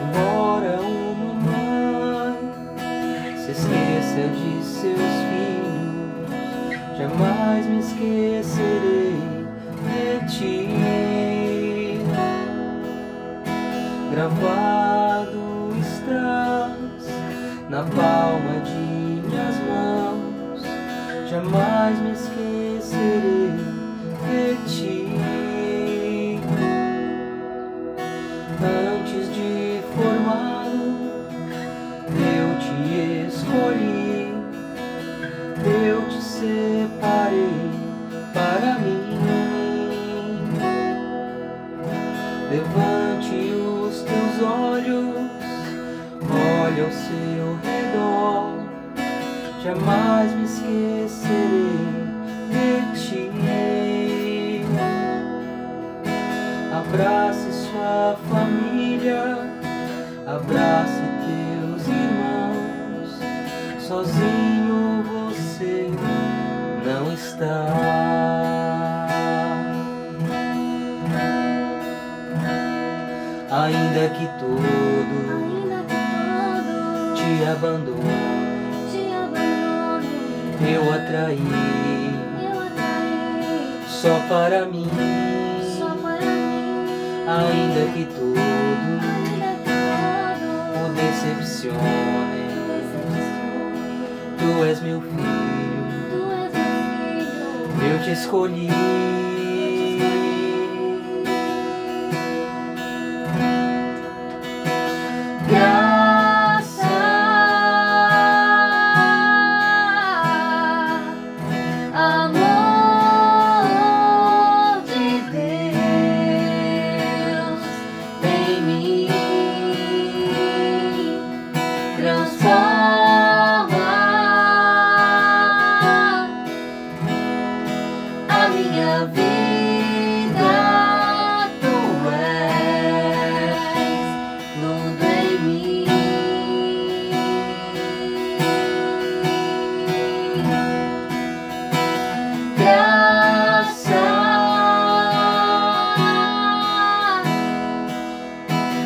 Embora uma mãe se esqueça de seus filhos, jamais me esquecerei de ti. Gravado estás na palma de minhas mãos, jamais me esquecerei de ti. Antes de formá-lo, eu te escolhi, eu te separei para mim. Levante os teus olhos, olhe ao seu redor, jamais me esquecerei de ti. Abrace sua família, abrace teus irmãos. Sozinho você não está. Ainda que todo Ainda que todo te abandone, te abandone, eu atraí eu atraí só para mim. só para mim. Ainda que tudo Ainda que todo o decepcione, decepcione, tu és meu filho, tu és meu filho. eu te escolhi.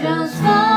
transform.